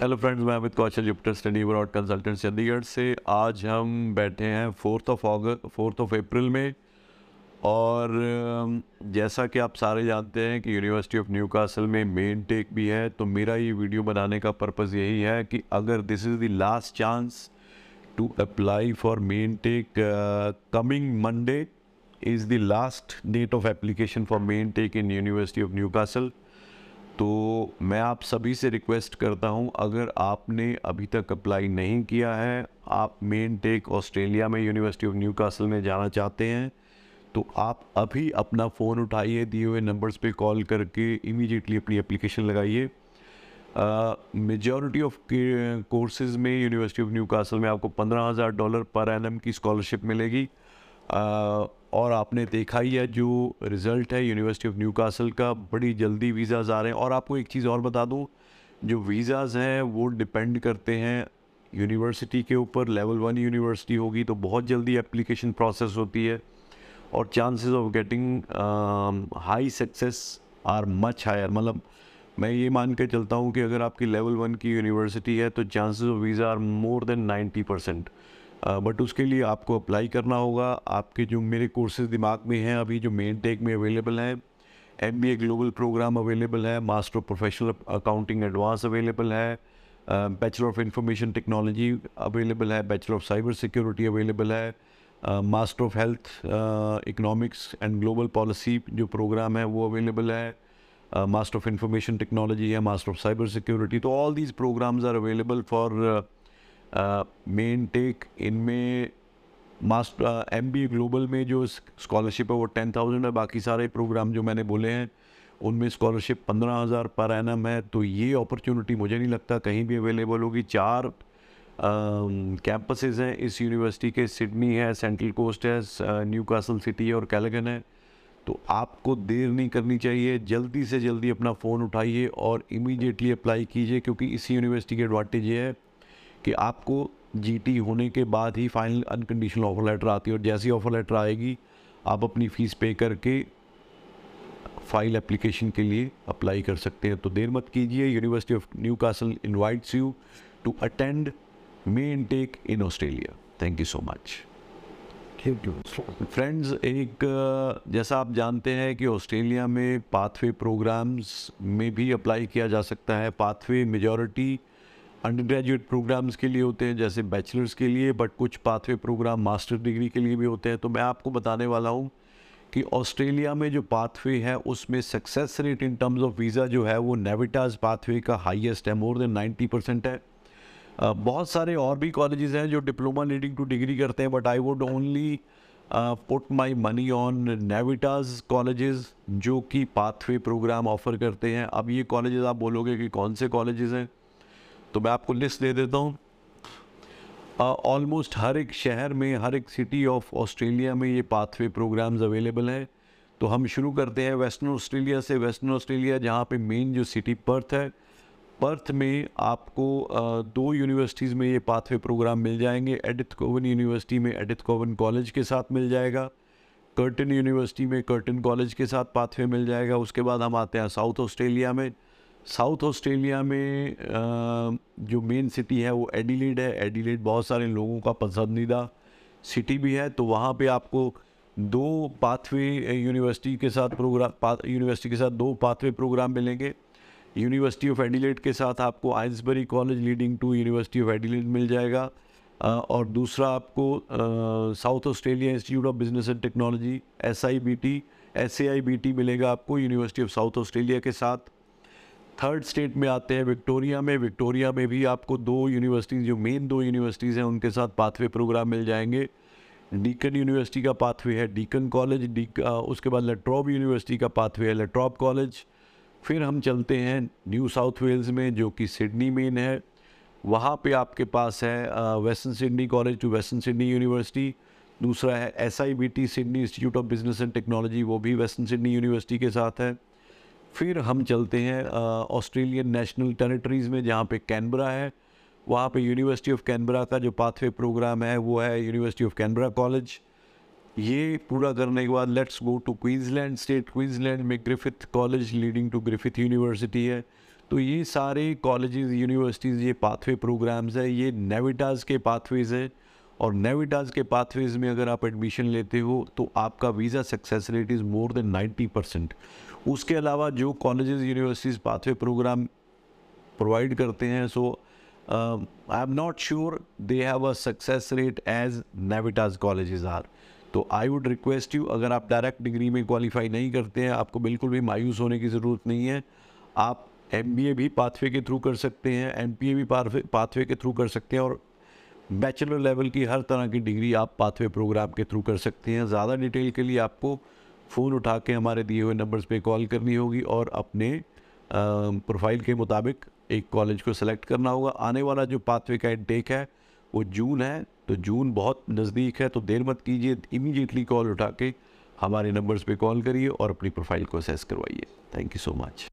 Hello friends मैं Amit Kaushal Jupiter study abroad consultant Chandigarh से। आज हम बैठे हैं fourth of August fourth of April में। और जैसा कि आप सारे जानते हैं कि यूनिवर्सिटी ऑफ़ न्यू कासल में मेन टेक भी है तो मेरा ये वीडियो बनाने का पर्पज़ यही है कि अगर this is the last chance to apply for main take coming Monday is the last date of application for main take in University of Newcastle तो मैं आप सभी से रिक्वेस्ट करता हूँ अगर आपने अभी तक अप्लाई नहीं किया है आप मेन टेक ऑस्ट्रेलिया में यूनिवर्सिटी ऑफ़ न्यू में जाना चाहते हैं तो आप अभी अपना फ़ोन उठाइए दिए हुए नंबर्स पे कॉल करके इमीडिएटली अपनी एप्लीकेशन लगाइए। मेजॉरिटी ऑफ़ कोर्सेज में यूनिवर्सिटी ऑफ़ न्यू में आपको पंद्रह हज़ार डॉलर पर एनम की स्कॉलरशिप मिलेगी। uh, और आपने देखा ही है जो रिज़ल्ट है यूनिवर्सिटी ऑफ़ न्यू का, बड़ी जल्दी वीज़ाज़ आ रहे हैं। और आपको एक चीज़ और बता दूँ, जो वीज़ाज़ हैं, वो डिपेंड करते हैं यूनिवर्सिटी के ऊपर। लेवल वन यूनिवर्सिटी होगी तो बहुत जल्दी एप्लीकेशन प्रोसेस होती है और chances of getting high success are much higher मतलब मैं ये मान के चलता हूँ कि अगर आपकी लेवल वन की यूनिवर्सिटी है तो chances of visa are more than ninety percent but उसके लिए आपको अप्लाई करना होगा। आपके जो मेरे कोर्सेज दिमाग में हैं, अभी जो मेन टेक में अवेलेबल हैं M B A global program available है master of professional accounting advance available है bachelor of information technology available है bachelor of cyber security available है master of health economics and global policy जो program है वो available है master of information technology है master of cyber security तो all these programs are available for main take इनमें master M B global में जो स्कॉलरशिप है वो टेन थाउज़ेंड है, बाकी सारे प्रोग्राम जो मैंने बोले हैं, उनमें स्कॉलरशिप पंद्रह हज़ार पर एनम है तो ये अपॉर्चुनिटी मुझे नहीं लगता कहीं भी अवेलेबल होगी। चार कैंपसेस हैं, इस यूनिवर्सिटी के सिडनी है सेंट्रल कोस्ट है न्यू कासल सिटी और कैलगन है। तो आपको देर नहीं करनी चाहिए, जल्दी से जल्दी अपना फ़ोन उठाइए और इमीडिएटली अप्लाई कीजिए, क्योंकि इसी यूनिवर्सिटी की एडवांटेज ये है। कि आपको जीटी होने के बाद ही फाइनल अनकंडीशनल ऑफ़र लेटर आती है और जैसी ऑफ़र लेटर आएगी आप अपनी फ़ीस पे करके फ़ाइल एप्लीकेशन के लिए अप्लाई कर सकते हैं। तो देर मत कीजिए University of Newcastle invites you to attend May take in Australia thank you so much thank you friends एक जैसा आप जानते हैं कि ऑस्ट्रेलिया में पाथवे प्रोग्राम्स में भी अप्लाई किया जा सकता है। Pathway majority undergraduate programs के लिए होते हैं, जैसे बैचलर्स के लिए बट कुछ पाथवे प्रोग्राम मास्टर डिग्री के लिए भी होते हैं। तो मैं आपको बताने वाला हूँ कि ऑस्ट्रेलिया में जो पाथवे है, उसमें success rate in terms of visa जो है, वो नेविटाज पाथवे का हाईएस्ट है मोर देन 90 परसेंट है। बहुत सारे और भी कॉलेजेस हैं जो डिप्लोमा लीडिंग टू डिग्री करते हैं but I would only put my money on Navitas colleges जो कि पाथवे प्रोग्राम ऑफ़र करते हैं। अब ये कॉलेजेस आप बोलोगे कि कौन से कॉलेजेस हैं? तो मैं आपको लिस्ट दे देता हूँ। ऑलमोस्ट हर एक शहर में हर एक सिटी ऑफ़ ऑस्ट्रेलिया में ये पाथवे प्रोग्राम्स अवेलेबल हैं। तो हम शुरू करते हैं वेस्टर्न ऑस्ट्रेलिया से। वेस्टर्न ऑस्ट्रेलिया जहाँ पे मेन जो सिटी पर्थ है पर्थ में आपको अ, दो यूनिवर्सिटीज़ में ये पाथवे प्रोग्राम मिल जाएँगे। एडिथ कोवन यूनिवर्सिटी में एडिथ कोवन कॉलेज के साथ मिल जाएगा। कर्टन यूनिवर्सिटी में कर्टन कॉलेज के साथ पाथवे मिल जाएगा। उसके बाद हम आते हैं साउथ ऑस्ट्रेलिया में। साउथ ऑस्ट्रेलिया में जो मेन सिटी है वो एडिलेड है। एडिलेड बहुत सारे लोगों का पसंदीदा सिटी भी है। तो वहाँ पे आपको दो पाथवे यूनिवर्सिटी के साथ प्रोग्राम यूनिवर्सिटी के साथ दो पाथवे प्रोग्राम मिलेंगे। यूनिवर्सिटी ऑफ़ एडिलेड के साथ आपको Eynesbury College leading to University of Adelaide मिल जाएगा। और दूसरा आपको South Australia Institute of Business and Technology S I B T S A I B T मिलेगा आपको यूनिवर्सिटी ऑफ़ साउथ ऑस्ट्रेलिया के साथ। थर्ड स्टेट में आते हैं, विक्टोरिया में। विक्टोरिया में भी आपको दो यूनिवर्सिटीज़ जो मेन दो यूनिवर्सिटीज़ हैं, उनके साथ पाथवे प्रोग्राम मिल जाएँगे। डीकन यूनिवर्सिटी का पाथवे है डीकन कॉलेज डी उसके बाद लेट्रॉब यूनिवर्सिटी का पाथवे है लेट्रॉब कॉलेज फिर हम चलते हैं न्यू साउथ वेल्स में, जो कि सिडनी मेन है। वहाँ पे आपके पास है Western Sydney College to Western Sydney University दूसरा है S I B T Sydney Institute of Business and Technology वो भी वेस्टर्न सिडनी यूनिवर्सिटी के साथ है। फिर हम चलते हैं ऑस्ट्रेलियन नेशनल टेरिटरीज़ में जहाँ पे कैनबरा है। वहाँ पे यूनिवर्सिटी ऑफ़ कैनबरा का जो पाथवे प्रोग्राम है, वो है यूनिवर्सिटी ऑफ़ कैनबरा कॉलेज ये पूरा करने के बाद let's go to Queensland state Queensland में Griffith College leading to Griffith University है। तो ये सारे कॉलेजेस यूनिवर्सिटीज़ ये पाथवे प्रोग्राम्स है, ये नेविटाज के पाथवेज़ है। और नेविटाज के पाथवेज में अगर आप एडमिशन लेते हो तो आपका visa success rate is more than 90 percent उसके अलावा जो colleges universities pathway program provide करते हैं so I am not sure they have a success rate as Navitas colleges are तो आई वुड रिक्वेस्ट यू अगर आप डायरेक्ट डिग्री में qualify नहीं करते हैं, आपको बिल्कुल भी मायूस होने की ज़रूरत नहीं है। आप एमबीए भी पाथवे के थ्रू कर सकते हैं एम भी पाथवे के थ्रू कर सकते हैं और बैचलर लेवल की हर तरह की डिग्री आप पाथवे प्रोग्राम के थ्रू कर सकते हैं। ज़्यादा डिटेल के लिए आपको फ़ोन उठा के हमारे दिए हुए नंबर्स पे कॉल करनी होगी और अपने प्रोफ़ाइल के मुताबिक एक कॉलेज को सेलेक्ट करना होगा। आने वाला जो पाथवे का इंटेक है, वो जून है तो जून बहुत नज़दीक है तो देर मत कीजिए इमीडिएटली कॉल उठा के हमारे नंबर्स पे कॉल करिए और अपनी प्रोफ़ाइल को असेस करवाइए। Thank you so much